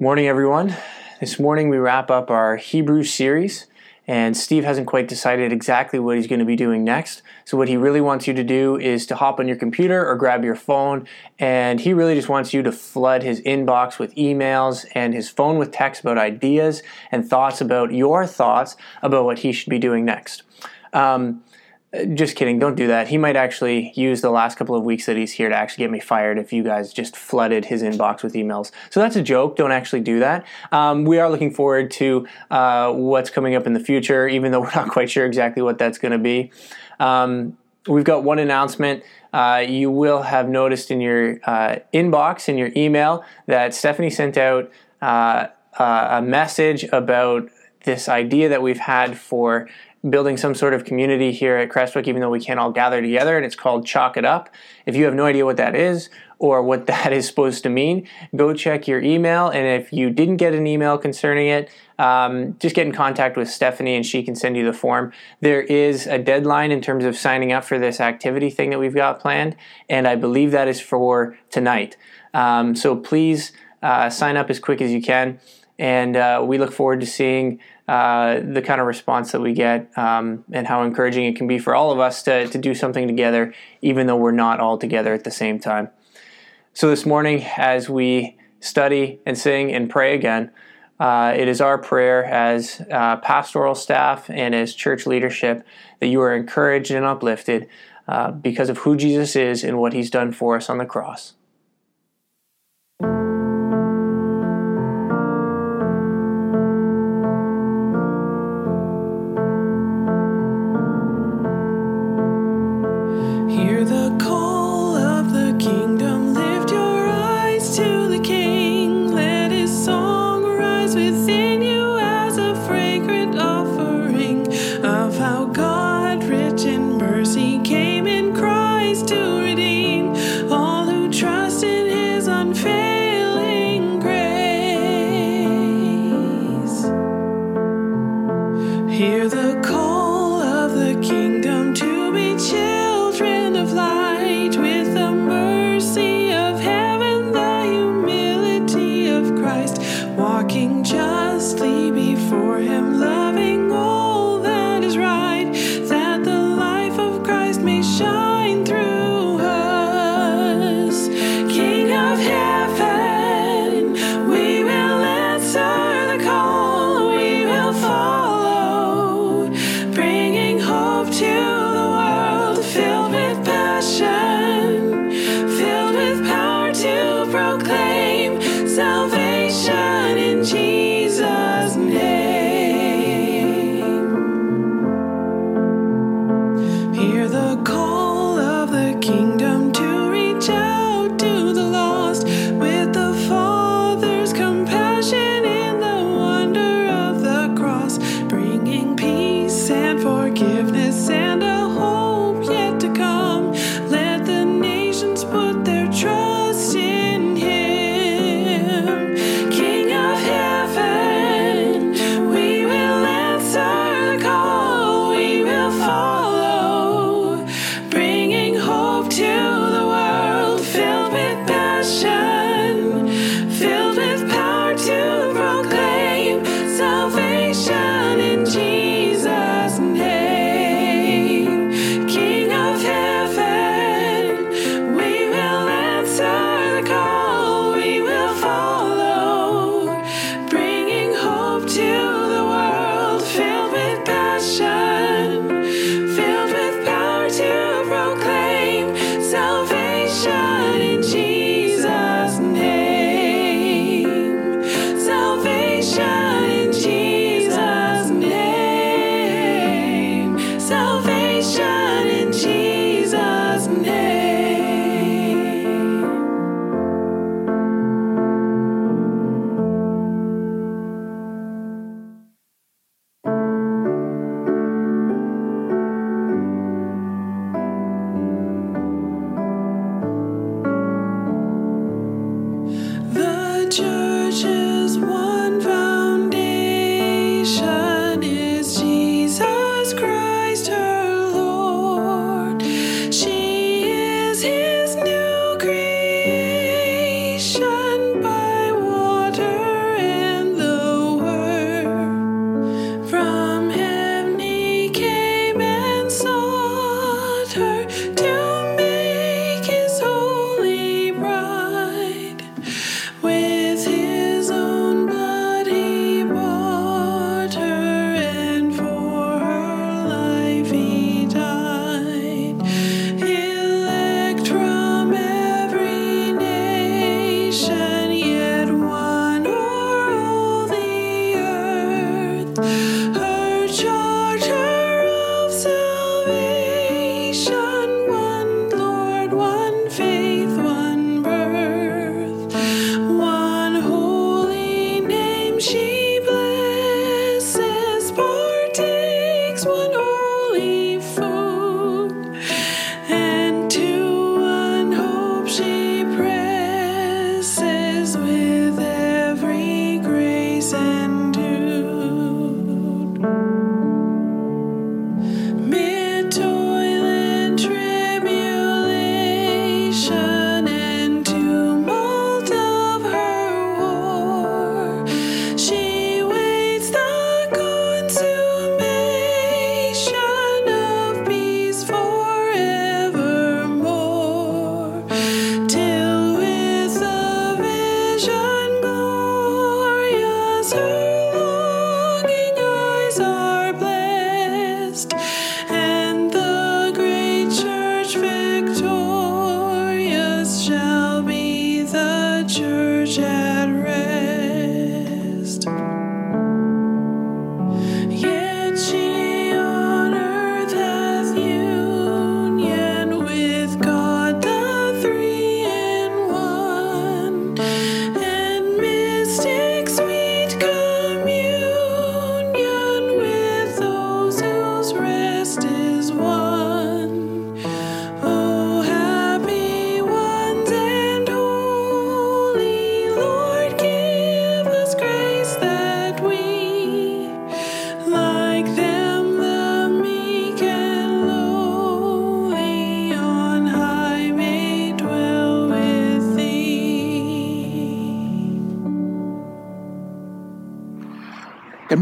Morning, everyone. This morning we wrap up our Hebrew series, and Steve hasn't quite decided exactly what he's going to be doing next. So, what he really wants you to do is to hop on your computer or grab your phone, and he really just wants you to flood his inbox with emails and his phone with texts about ideas and thoughts about your thoughts about what he should be doing next. Um, just kidding, don't do that. He might actually use the last couple of weeks that he's here to actually get me fired if you guys just flooded his inbox with emails. So that's a joke. Don't actually do that. Um, we are looking forward to uh, what's coming up in the future, even though we're not quite sure exactly what that's going to be. Um, we've got one announcement. Uh, you will have noticed in your uh, inbox, in your email, that Stephanie sent out uh, a message about this idea that we've had for building some sort of community here at Crestwick, even though we can't all gather together, and it's called Chalk It Up. If you have no idea what that is or what that is supposed to mean, go check your email. And if you didn't get an email concerning it, um, just get in contact with Stephanie and she can send you the form. There is a deadline in terms of signing up for this activity thing that we've got planned, and I believe that is for tonight. Um, so please uh, sign up as quick as you can. And uh, we look forward to seeing uh, the kind of response that we get um, and how encouraging it can be for all of us to, to do something together, even though we're not all together at the same time. So, this morning, as we study and sing and pray again, uh, it is our prayer as uh, pastoral staff and as church leadership that you are encouraged and uplifted uh, because of who Jesus is and what he's done for us on the cross.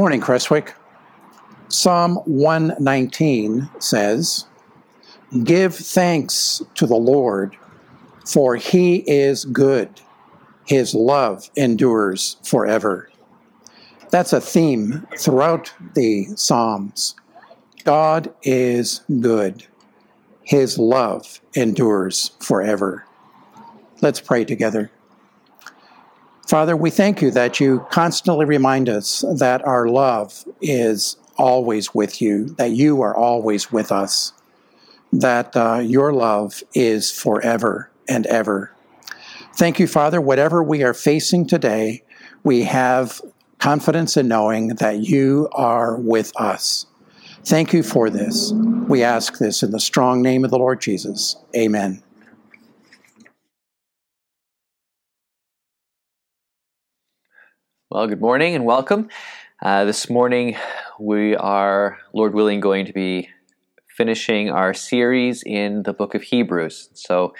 Morning, Creswick. Psalm 119 says, Give thanks to the Lord, for he is good. His love endures forever. That's a theme throughout the Psalms. God is good. His love endures forever. Let's pray together. Father, we thank you that you constantly remind us that our love is always with you, that you are always with us, that uh, your love is forever and ever. Thank you, Father. Whatever we are facing today, we have confidence in knowing that you are with us. Thank you for this. We ask this in the strong name of the Lord Jesus. Amen. Well, good morning and welcome. Uh, this morning, we are, Lord willing, going to be finishing our series in the book of Hebrews. So,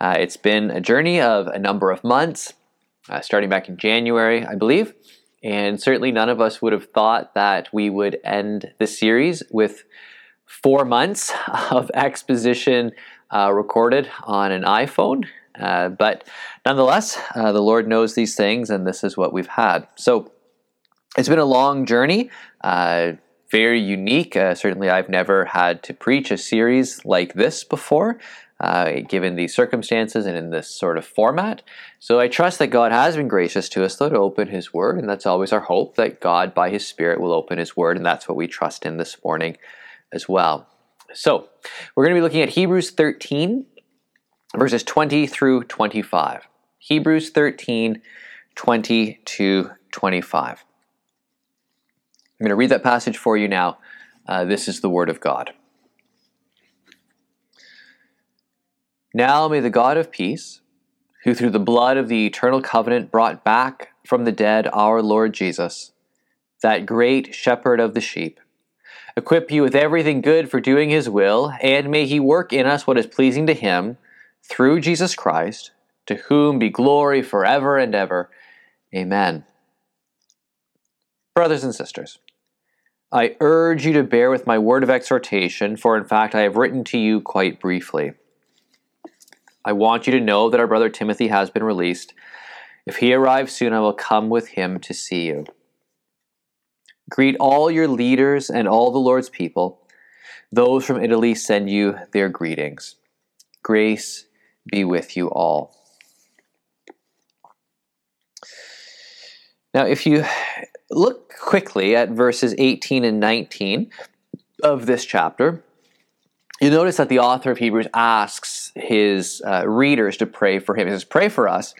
uh, it's been a journey of a number of months, uh, starting back in January, I believe. And certainly, none of us would have thought that we would end the series with four months of exposition uh, recorded on an iPhone. Uh, but nonetheless, uh, the Lord knows these things, and this is what we've had. So it's been a long journey, uh, very unique. Uh, certainly, I've never had to preach a series like this before. Uh, given the circumstances and in this sort of format. So I trust that God has been gracious to us, though, to open His Word, and that's always our hope that God, by His Spirit, will open His Word, and that's what we trust in this morning as well. So we're going to be looking at Hebrews 13, verses 20 through 25. Hebrews 13, 20 to 25. I'm going to read that passage for you now. Uh, this is the Word of God. Now may the God of peace, who through the blood of the eternal covenant brought back from the dead our Lord Jesus, that great shepherd of the sheep, equip you with everything good for doing his will, and may he work in us what is pleasing to him through Jesus Christ, to whom be glory forever and ever. Amen. Brothers and sisters, I urge you to bear with my word of exhortation, for in fact I have written to you quite briefly. I want you to know that our brother Timothy has been released. If he arrives soon, I will come with him to see you. Greet all your leaders and all the Lord's people. Those from Italy send you their greetings. Grace be with you all. Now, if you look quickly at verses 18 and 19 of this chapter, you notice that the author of Hebrews asks his uh, readers to pray for him. He says, Pray for us.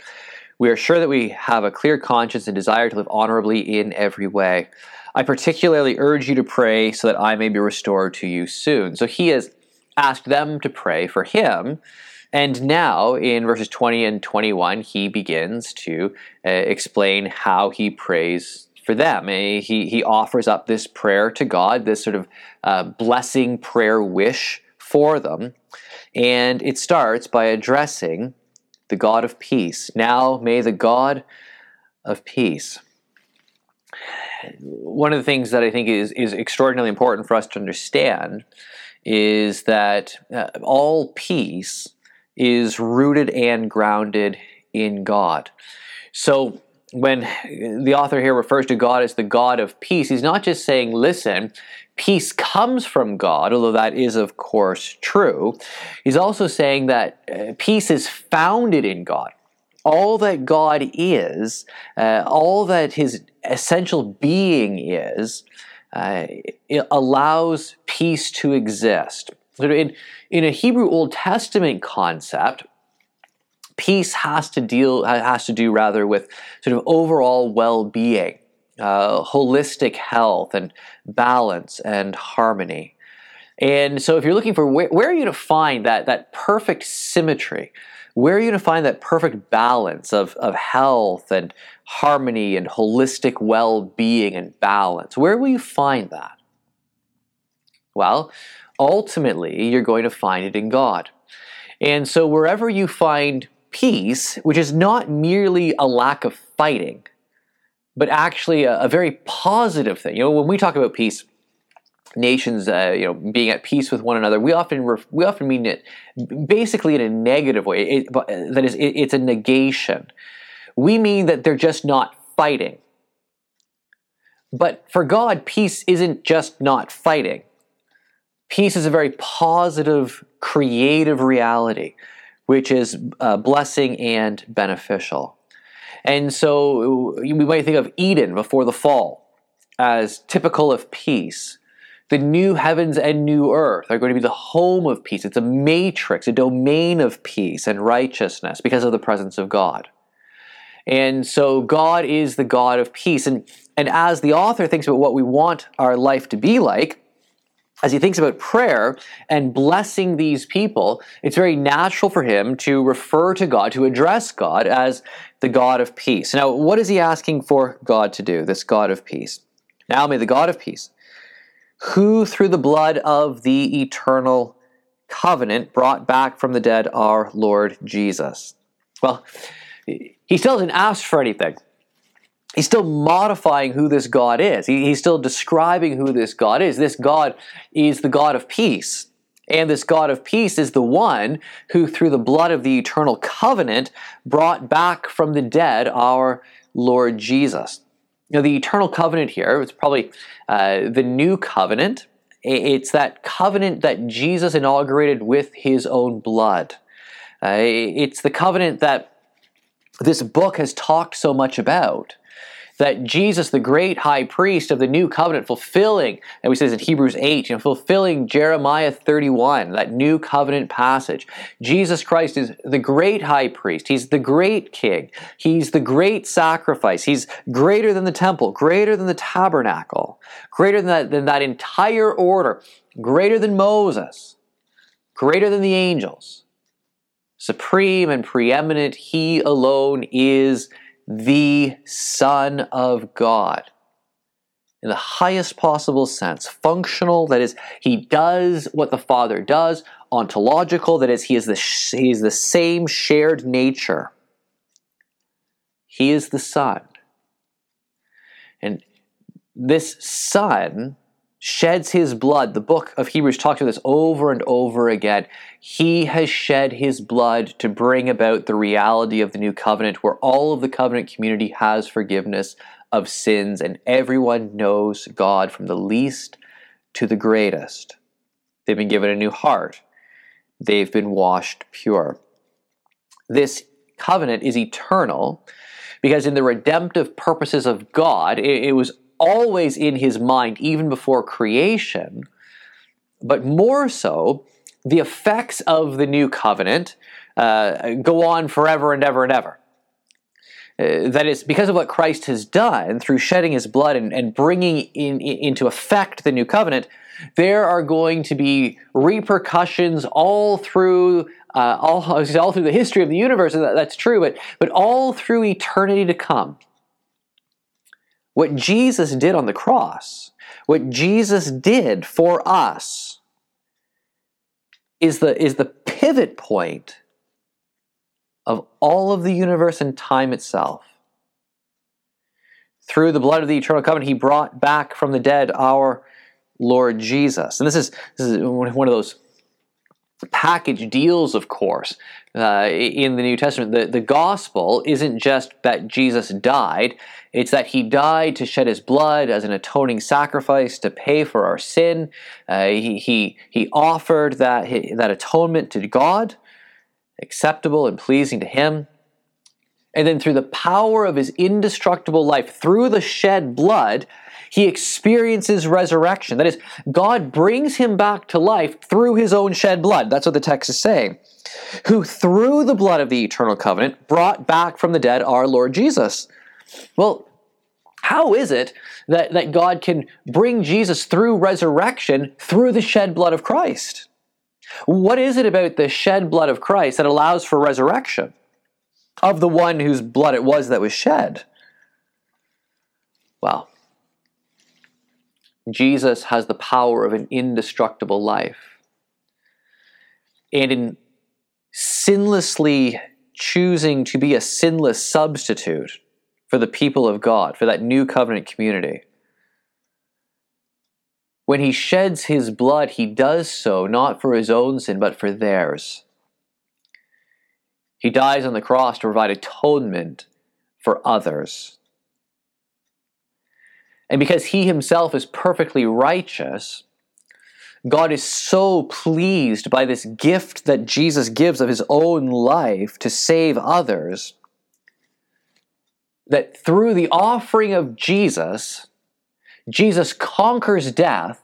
We are sure that we have a clear conscience and desire to live honorably in every way. I particularly urge you to pray so that I may be restored to you soon. So he has asked them to pray for him and now, in verses 20 and 21, he begins to uh, explain how he prays for them. He, he offers up this prayer to God, this sort of uh, blessing prayer wish for them. And it starts by addressing the God of peace. Now, may the God of peace. One of the things that I think is, is extraordinarily important for us to understand is that uh, all peace is rooted and grounded in God. So when the author here refers to God as the God of peace, he's not just saying, listen, peace comes from God, although that is, of course, true. He's also saying that uh, peace is founded in God. All that God is, uh, all that his essential being is, uh, allows peace to exist. In, in a Hebrew Old Testament concept, peace has to deal has to do rather with sort of overall well-being, uh, holistic health, and balance and harmony. And so, if you're looking for where, where are you to find that that perfect symmetry, where are you to find that perfect balance of, of health and harmony and holistic well-being and balance? Where will you find that? Well, ultimately you're going to find it in God. And so wherever you find peace, which is not merely a lack of fighting, but actually a, a very positive thing. You know, when we talk about peace, nations, uh, you know, being at peace with one another, we often ref- we often mean it basically in a negative way. It, uh, that is, it, it's a negation. We mean that they're just not fighting. But for God, peace isn't just not fighting. Peace is a very positive, creative reality, which is uh, blessing and beneficial. And so we might think of Eden before the fall as typical of peace. The new heavens and new earth are going to be the home of peace. It's a matrix, a domain of peace and righteousness because of the presence of God. And so God is the God of peace. And, and as the author thinks about what we want our life to be like, as he thinks about prayer and blessing these people, it's very natural for him to refer to God, to address God as the God of peace. Now, what is he asking for God to do, this God of peace? Now may the God of peace, who through the blood of the eternal covenant brought back from the dead our Lord Jesus. Well, he still hasn't asked for anything he's still modifying who this God is. He, he's still describing who this God is. This God is the God of peace. And this God of peace is the one who, through the blood of the eternal covenant, brought back from the dead our Lord Jesus. Now, the eternal covenant here, it's probably uh, the new covenant. It's that covenant that Jesus inaugurated with his own blood. Uh, it's the covenant that this book has talked so much about that Jesus, the great high priest of the new covenant, fulfilling, and we says in Hebrews 8, you know, fulfilling Jeremiah 31, that new covenant passage. Jesus Christ is the great high priest. He's the great king. He's the great sacrifice. He's greater than the temple, greater than the tabernacle, greater than that, than that entire order, greater than Moses, greater than the angels. Supreme and preeminent, he alone is the Son of God in the highest possible sense. Functional, that is, he does what the Father does. Ontological, that is, he is the, he is the same shared nature. He is the Son. And this Son sheds his blood. The book of Hebrews talks about this over and over again. He has shed his blood to bring about the reality of the new covenant, where all of the covenant community has forgiveness of sins, and everyone knows God from the least to the greatest. They've been given a new heart, they've been washed pure. This covenant is eternal because, in the redemptive purposes of God, it, was always in his mind, even before creation, but more so, the effects of the new covenant uh, go on forever and ever and ever. Uh, that is because of what Christ has done through shedding his blood and, and bringing in, in, into effect the new covenant, there are going to be repercussions all through uh, all, all through the history of the universe. That, that's true, but but all through eternity to come. What Jesus did on the cross, what Jesus did for us, is the, is the pivot point of all of the universe and time itself. Through the blood of the eternal covenant, he brought back from the dead our Lord Jesus. And this is, this is one of those package deals, of course, uh, in the New Testament. The, the gospel isn't just that Jesus died, it's that he died to shed his blood as an atoning sacrifice to pay for our sin. Uh, he, he, he offered that, that atonement to God, acceptable and pleasing to him. And then through the power of his indestructible life, through the shed blood, he experiences resurrection. That is, God brings him back to life through his own shed blood. That's what the text is saying. Who, through the blood of the eternal covenant, brought back from the dead our Lord Jesus. Well, how is it that, that God can bring Jesus through resurrection through the shed blood of Christ? What is it about the shed blood of Christ that allows for resurrection of the one whose blood it was that was shed? Well, Jesus has the power of an indestructible life. And in sinlessly choosing to be a sinless substitute, for the people of God, for that new covenant community. When he sheds his blood, he does so not for his own sin, but for theirs. He dies on the cross to provide atonement for others. And because he himself is perfectly righteous, God is so pleased by this gift that Jesus gives of his own life to save others that through the offering of Jesus, Jesus conquers death.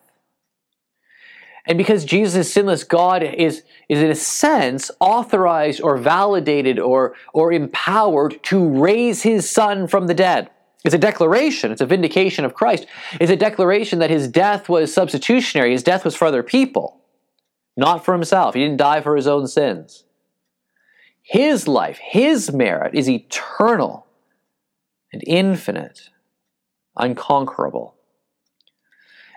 And because Jesus is sinless, God is, is in a sense authorized or validated or, or empowered to raise his son from the dead. It's a declaration, it's a vindication of Christ. It's a declaration that his death was substitutionary, his death was for other people, not for himself. He didn't die for his own sins. His life, his merit is eternal and infinite, unconquerable.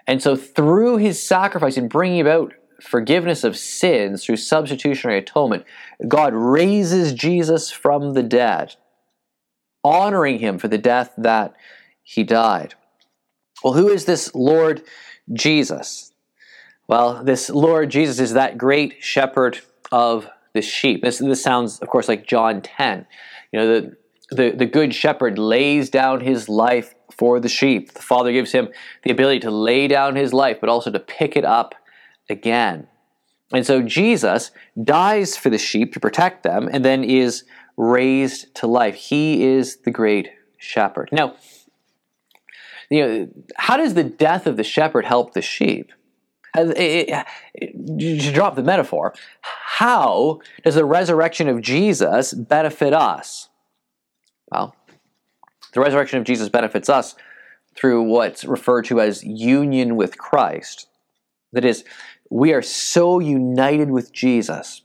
And so, through his sacrifice in bringing about forgiveness of sins through substitutionary atonement, God raises Jesus from the dead honoring him for the death that he died. Well, who is this Lord Jesus? Well, this Lord Jesus is that great shepherd of the sheep. This, this sounds, of course, like John 10. You know, the, the, the good shepherd lays down his life for the sheep. The Father gives him the ability to lay down his life, but also to pick it up again. And so Jesus dies for the sheep to protect them and then is raised to life. He is the great shepherd. Now, you know, how does the death of the shepherd help the sheep? To drop the metaphor, how does the resurrection of Jesus benefit us? Well, the resurrection of Jesus benefits us through what's referred to as union with Christ. That is, we are so united with Jesus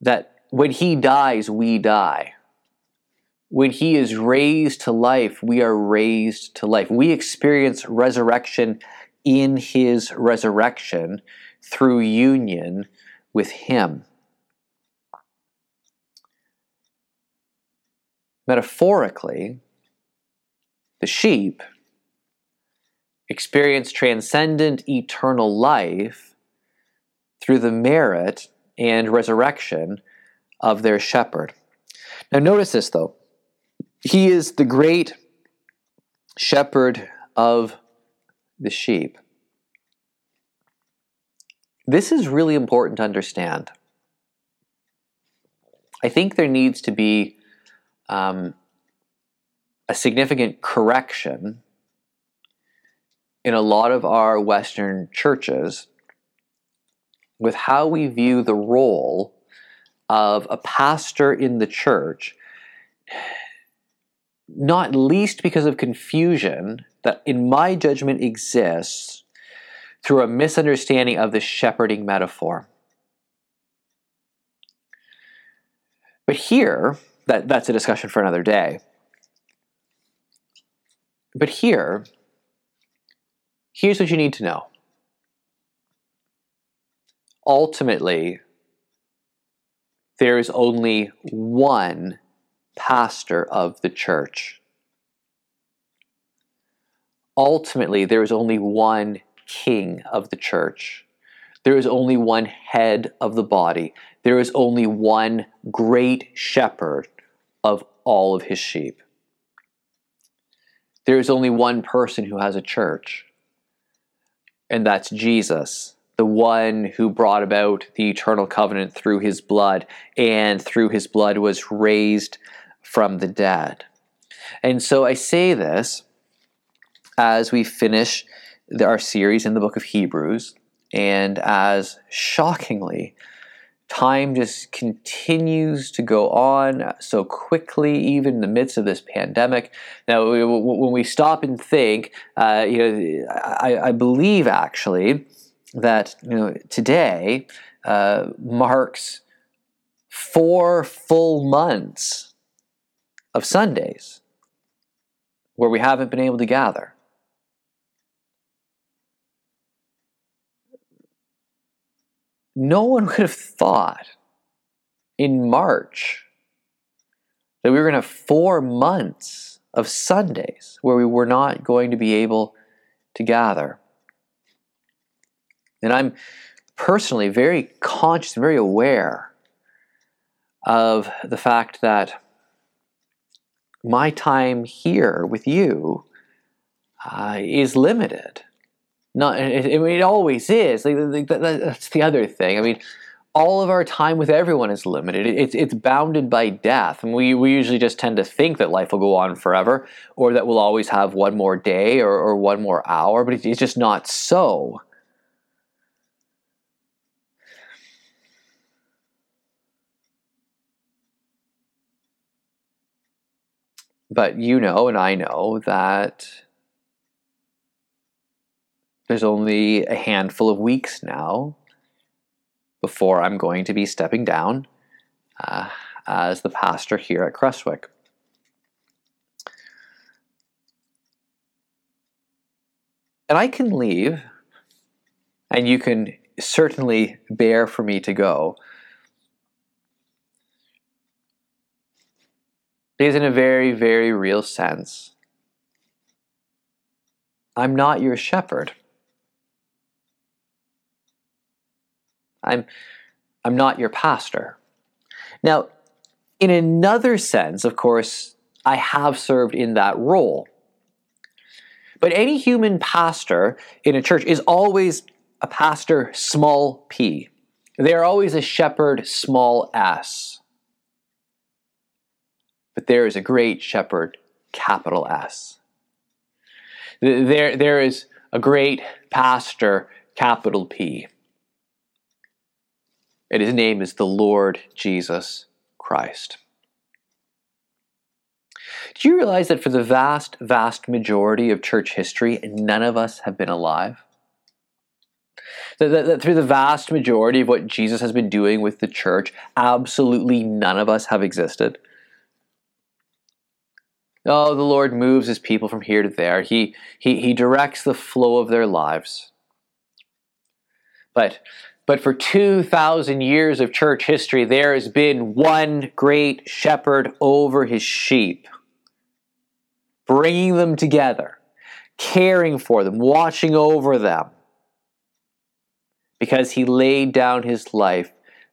that when he dies, we die. When he is raised to life, we are raised to life. We experience resurrection in his resurrection through union with him. Metaphorically, the sheep experience transcendent eternal life through the merit and resurrection of their shepherd. Now, notice this though. He is the great shepherd of the sheep. This is really important to understand. I think there needs to be um, a significant correction in a lot of our Western churches with how we view the role of a pastor in the church, not least because of confusion that, in my judgment, exists through a misunderstanding of the shepherding metaphor. But here, that, that's a discussion for another day. But here, here's what you need to know. Ultimately, there is only one pastor of the church. Ultimately, there is only one king of the church. There is only one head of the body. There is only one great shepherd of all of his sheep. There is only one person who has a church, and that's Jesus the one who brought about the eternal covenant through his blood, and through his blood was raised from the dead. And so I say this as we finish our series in the book of Hebrews, and as shockingly, time just continues to go on so quickly, even in the midst of this pandemic. Now, when we stop and think, uh, you know, I, I believe actually that you know today uh, marks four full months of Sundays where we haven't been able to gather. No one would have thought in March that we were going to have four months of Sundays where we were not going to be able to gather. And I'm personally very conscious, very aware of the fact that my time here with you uh, is limited. Not, I mean, it always is. Like, that's the other thing. I mean, all of our time with everyone is limited. It's, it's bounded by death. And we, we usually just tend to think that life will go on forever or that we'll always have one more day or, or one more hour, but it's just not so. But you know, and I know that there's only a handful of weeks now before I'm going to be stepping down uh, as the pastor here at Crestwick. And I can leave, and you can certainly bear for me to go. Because, in a very, very real sense, I'm not your shepherd. I'm, I'm not your pastor. Now, in another sense, of course, I have served in that role. But any human pastor in a church is always a pastor, small p. They are always a shepherd, small s. But there is a great shepherd, capital S. There, there is a great pastor, capital P and his name is the Lord Jesus Christ. Do you realize that for the vast, vast majority of church history, none of us have been alive? That, that, that, through the vast majority of what Jesus has been doing with the church, absolutely none of us have existed. Oh, the Lord moves his people from here to there. He, he, he directs the flow of their lives. But but for 2,000 years of church history, there has been one great shepherd over his sheep, bringing them together, caring for them, watching over them, because he laid down his life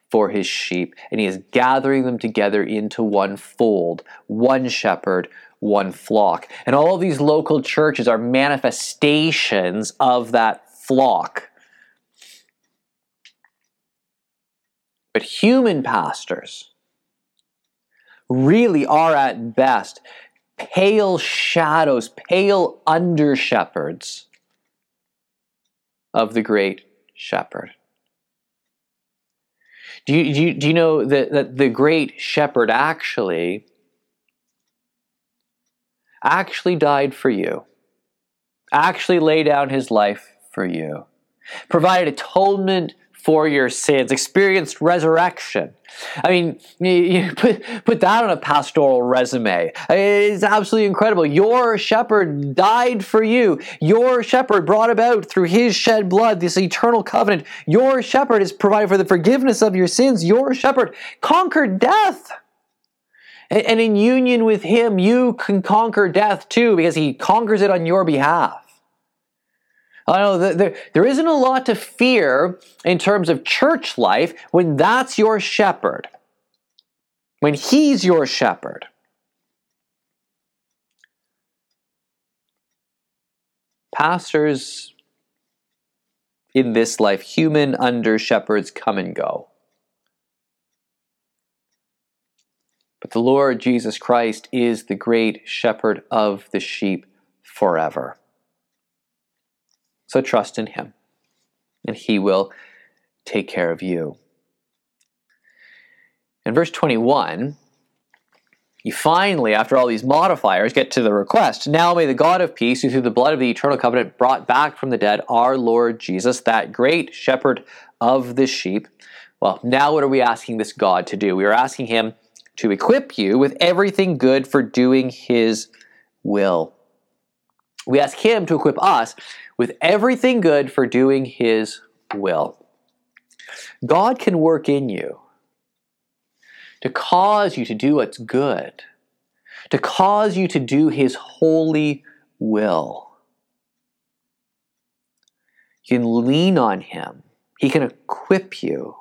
for his sheep, and he is gathering them together into one fold, one shepherd, one flock. And all of these local churches are manifestations of that flock But human pastors really are at best pale shadows, pale under shepherds of the great shepherd. Do you, do you, do you know that, that the great shepherd actually actually died for you, actually laid down his life for you, provided atonement for your sins, experienced resurrection. I mean, you put, put that on a pastoral resume. It's absolutely incredible. Your shepherd died for you. Your shepherd brought about through his shed blood this eternal covenant. Your shepherd is provided for the forgiveness of your sins. Your shepherd conquered death. And in union with him, you can conquer death too because he conquers it on your behalf. I know there, there isn't a lot to fear in terms of church life when that's your shepherd, when he's your shepherd. Pastors in this life, human under shepherds come and go. The Lord Jesus Christ is the great shepherd of the sheep forever. So trust in Him, and He will take care of you. In verse 21, you finally, after all these modifiers, get to the request. Now may the God of peace, who through the blood of the eternal covenant brought back from the dead our Lord Jesus, that great shepherd of the sheep. Well, now what are we asking this God to do? We are asking him to equip you with everything good for doing his will. We ask him to equip us with everything good for doing His will. God can work in you to cause you to do what's good, to cause you to do his holy will. You can lean on him. He can equip you.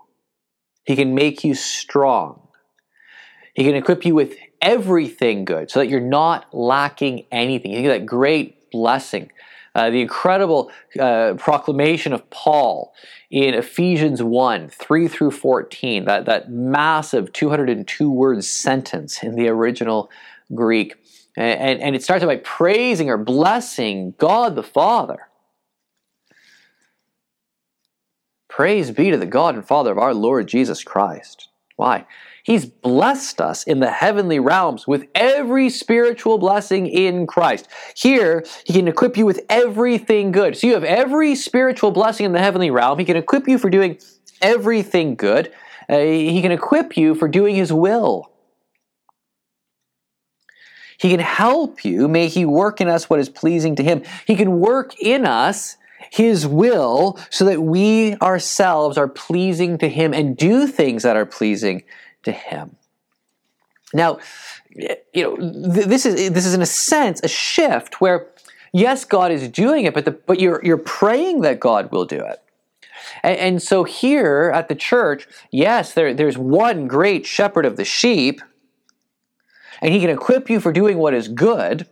He can make you strong. He can equip you with everything good so that you're not lacking anything. You get that great blessing. Uh, the incredible uh, proclamation of Paul in Ephesians 1 3 through 14, that, that massive 202 word sentence in the original Greek. And, and it starts by praising or blessing God the Father. Praise be to the God and Father of our Lord Jesus Christ. Why? He's blessed us in the heavenly realms with every spiritual blessing in Christ. Here, He can equip you with everything good. So you have every spiritual blessing in the heavenly realm. He can equip you for doing everything good. Uh, he can equip you for doing His will. He can help you. May He work in us what is pleasing to Him. He can work in us His will so that we ourselves are pleasing to Him and do things that are pleasing to Him. Now, you know, this is this is in a sense a shift where, yes, God is doing it, but the, but you're you're praying that God will do it. And, and so here at the church, yes, there, there's one great shepherd of the sheep, and he can equip you for doing what is good.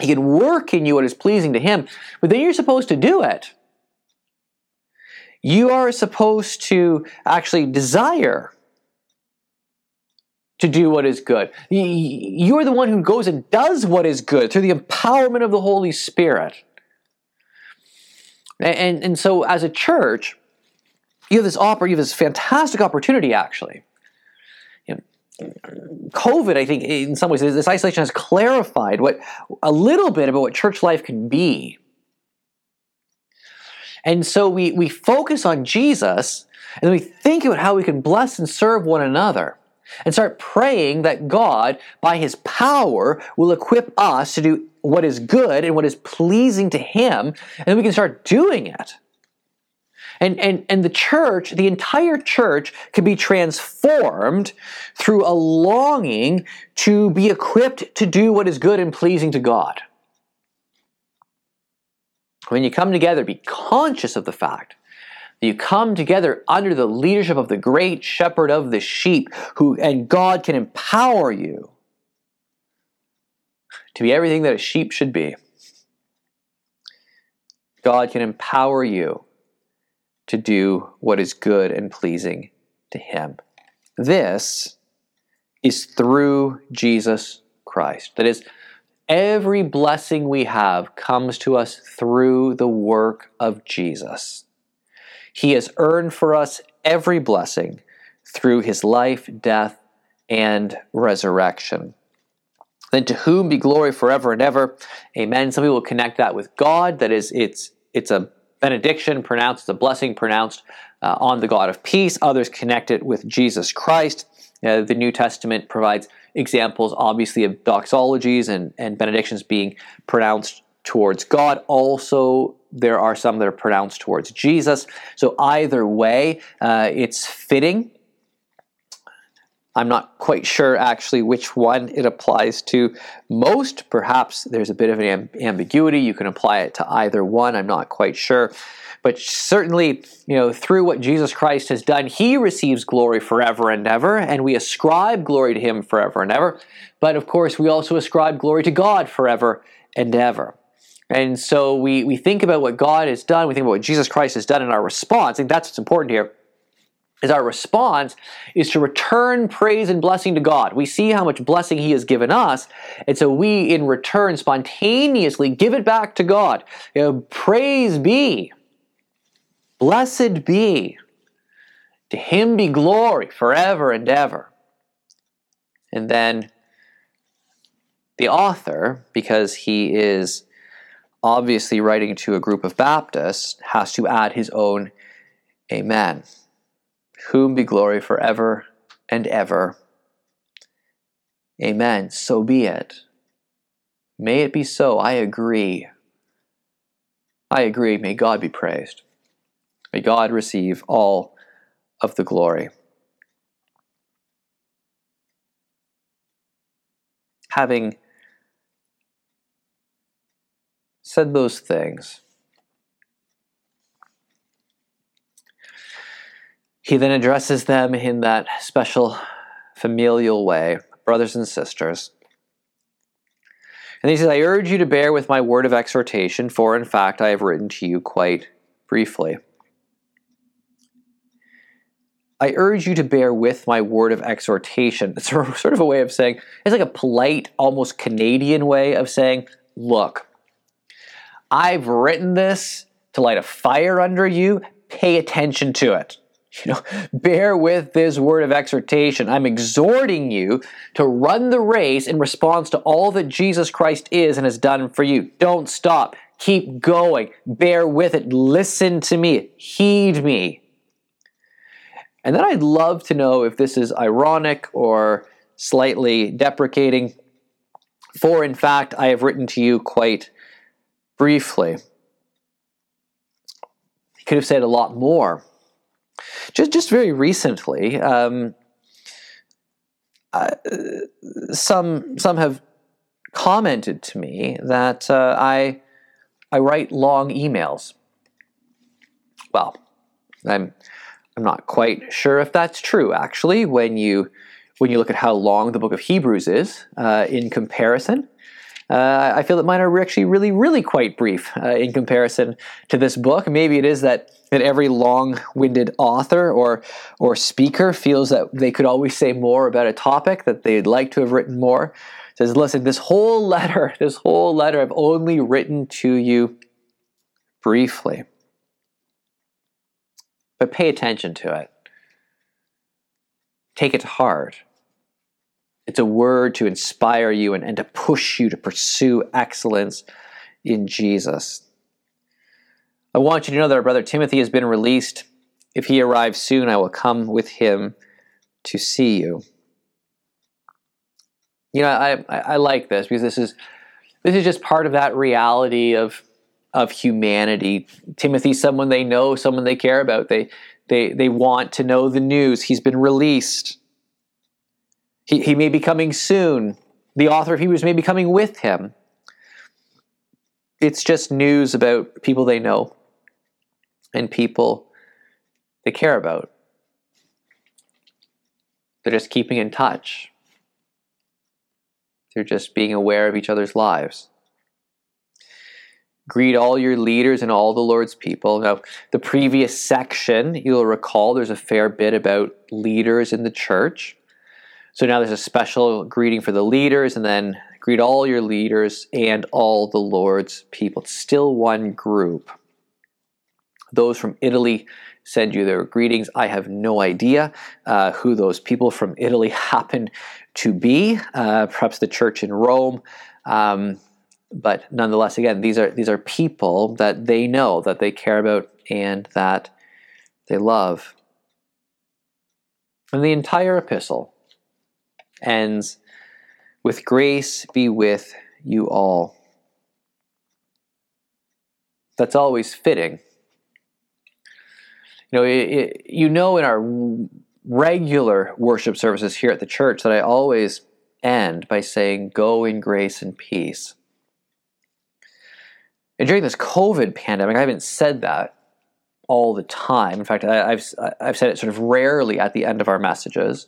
He can work in you what is pleasing to him, but then you're supposed to do it. You are supposed to actually desire to do what is good. You're the one who goes and does what is good through the empowerment of the Holy Spirit. And, and so, as a church, you have this offer, you have this fantastic opportunity actually You know, COVID, I think, in some ways, this isolation has clarified what a little bit about what church life can be. And so we, we focus on Jesus, and then we think about how we can bless and serve one another, and start praying that God, by His power, will equip us to do what is good and what is pleasing to Him, and we can start doing it. And, and, and the church, the entire church, can be transformed through a longing to be equipped to do what is good and pleasing to God. When you come together, be conscious of the fact you come together under the leadership of the great shepherd of the sheep, who and God can empower you to be everything that a sheep should be. God can empower you to do what is good and pleasing to Him. This is through Jesus Christ. That is, every blessing we have comes to us through the work of Jesus. He has earned for us every blessing through his life, death, and resurrection. Then to whom be glory forever and ever. Amen. Some people connect that with God. That is, it's it's a benediction pronounced, it's a blessing pronounced uh, on the God of peace. Others connect it with Jesus Christ. Uh, the New Testament provides examples, obviously, of doxologies and, and benedictions being pronounced towards God. Also, there are some that are pronounced towards Jesus. So, either way, uh, it's fitting. I'm not quite sure actually which one it applies to most. Perhaps there's a bit of an ambiguity. You can apply it to either one. I'm not quite sure. But certainly, you know, through what Jesus Christ has done, he receives glory forever and ever, and we ascribe glory to him forever and ever. But of course, we also ascribe glory to God forever and ever. And so we, we think about what God has done, we think about what Jesus Christ has done in our response. I think that's what's important here is our response is to return praise and blessing to God. We see how much blessing He has given us, and so we, in return, spontaneously give it back to God. You know, praise be, blessed be, to Him be glory forever and ever. And then the author, because he is obviously writing to a group of Baptists, has to add his own amen whom be glory forever and ever. Amen. So be it. May it be so. I agree. I agree. May God be praised. May God receive all of the glory. having said those things, he then addresses them in that special familial way, brothers and sisters. And he says, I urge you to bear with my word of exhortation, for in fact I have written to you quite briefly. I urge you to bear with my word of exhortation. It's sort of a way of saying, it's like a polite, almost Canadian way of saying, look, I've written this to light a fire under you. Pay attention to it. You know, bear with this word of exhortation. I'm exhorting you to run the race in response to all that Jesus Christ is and has done for you. Don't stop. Keep going. Bear with it. Listen to me. Heed me. And then I'd love to know if this is ironic or slightly deprecating. For in fact, I have written to you quite briefly. He could have said a lot more. Just, just very recently, um, uh, some some have commented to me that uh, I I write long emails. Well, I'm I'm not quite sure if that's true. Actually, when you when you look at how long the book of Hebrews is uh, in comparison, uh, I feel that mine are actually really, really quite brief uh, in comparison to this book. Maybe it is that that every long-winded author or or speaker feels that they could always say more about a topic that they'd like to have written more. It says, listen, this whole letter, this whole letter, I've only written to you briefly, but pay attention to it. Take it to heart. It's a word to inspire you and, and to push you to pursue excellence in Jesus. I want you to know that our brother Timothy has been released. If he arrives soon, I will come with him to see you. You know, I, I, like this because this is this is just part of that reality of of humanity. Timothy's someone they know, someone they care about. They they they want to know the news. He's been released. He, he may be coming soon. The author of Hebrews may be coming with him. It's just news about people they know and people they care about. They're just keeping in touch. They're just being aware of each other's lives. Greet all your leaders and all the Lord's people. Now, the previous section, you'll recall, there's a fair bit about leaders in the church. So now there's a special greeting for the leaders, and then greet all your leaders and all the Lord's people. It's still one group. Those from Italy send you their greetings. I have no idea uh, who those people from Italy happen to be. Uh, perhaps the church in Rome. Um, but nonetheless, again, these are these are people that they know, that they care about, and that they love. And the entire epistle ends with grace be with you all. That's always fitting you know, it, it, you know, in our regular worship services here at the church that I always end by saying, "Go in grace and peace." And during this COVID pandemic, I haven't said that all the time. In fact, I, have I've said it sort of rarely at the end of our messages.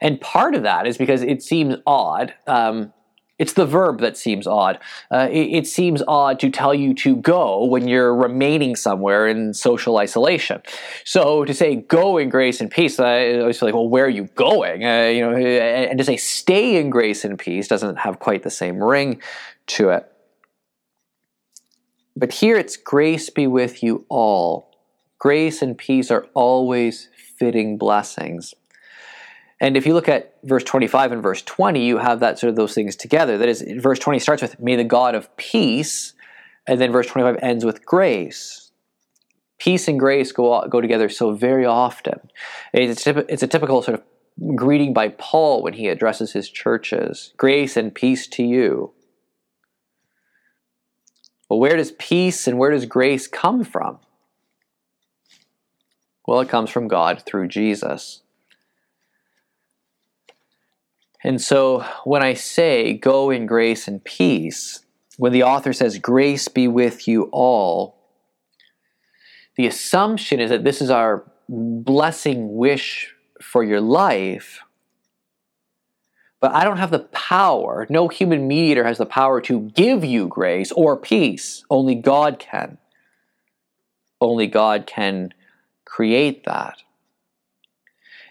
And part of that is because it seems odd. Um, it's the verb that seems odd. Uh, it, it, seems odd to tell you to go when you're remaining somewhere in social isolation. So to say go in grace and peace, I always feel like, well, where are you going? Uh, you know, and to say stay in grace and peace doesn't have quite the same ring to it. But here it's grace be with you all. Grace and peace are always fitting blessings. And if you look at verse 25 and verse 20, you have that sort of those things together. That is, verse 20 starts with, May the God of peace, and then verse 25 ends with grace. Peace and grace go, go together so very often. It's it's a typical sort of greeting by Paul when he addresses his churches Grace and peace to you. Well, where does peace and where does grace come from? Well, it comes from God through Jesus. And so when I say go in grace and peace, when the author says grace be with you all, the assumption is that this is our blessing wish for your life. But I don't have the power, no human mediator has the power to give you grace or peace. Only God can. Only God can create that.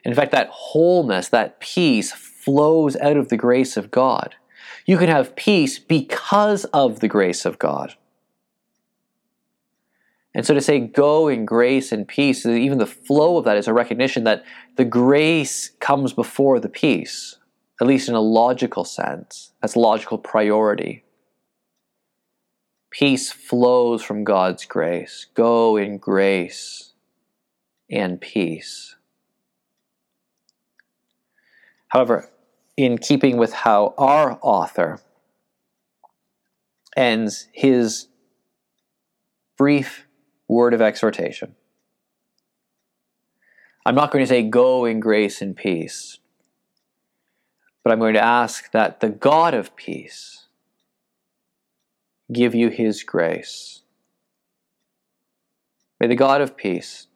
In fact, that wholeness, that peace flows out of the grace of God. You can have peace because of the grace of God. And so to say go in grace and peace, even the flow of that is a recognition that the grace comes before the peace, at least in a logical sense. That's logical priority. Peace flows from God's grace. Go in grace and peace. However, in keeping with how our author ends his brief word of exhortation. I'm not going to say, go in grace and peace, but I'm going to ask that the God of peace give you his grace. May the God of peace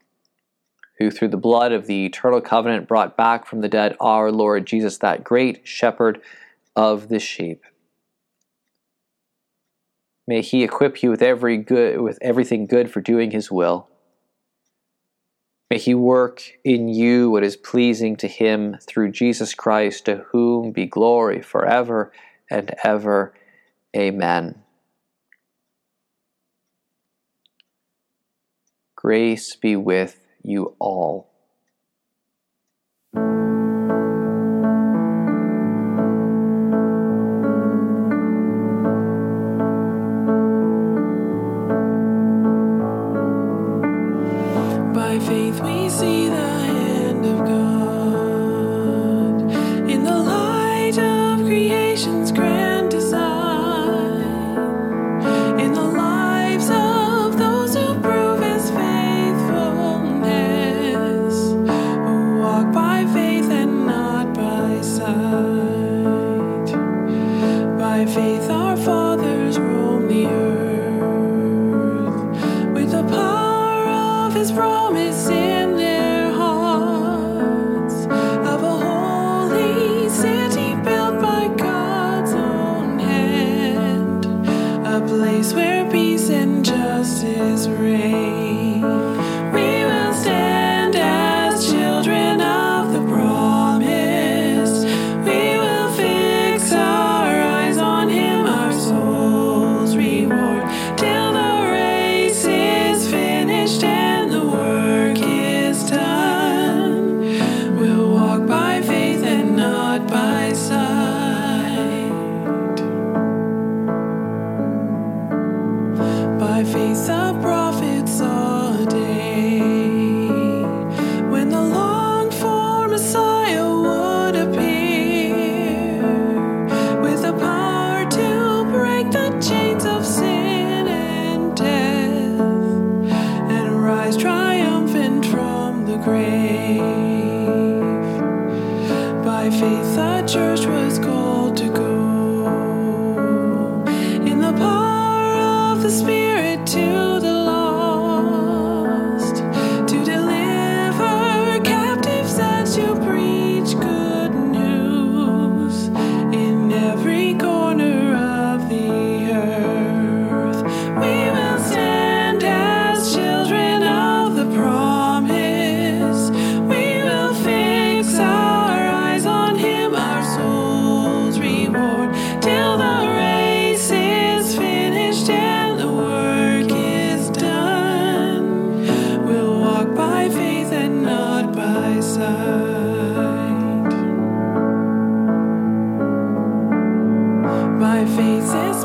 who through the blood of the eternal covenant brought back from the dead our Lord Jesus, that great shepherd of the sheep. May he equip you with every good with everything good for doing his will. May he work in you what is pleasing to him through Jesus Christ, to whom be glory forever and ever. Amen. Grace be with you all.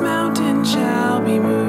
mountain shall be moved.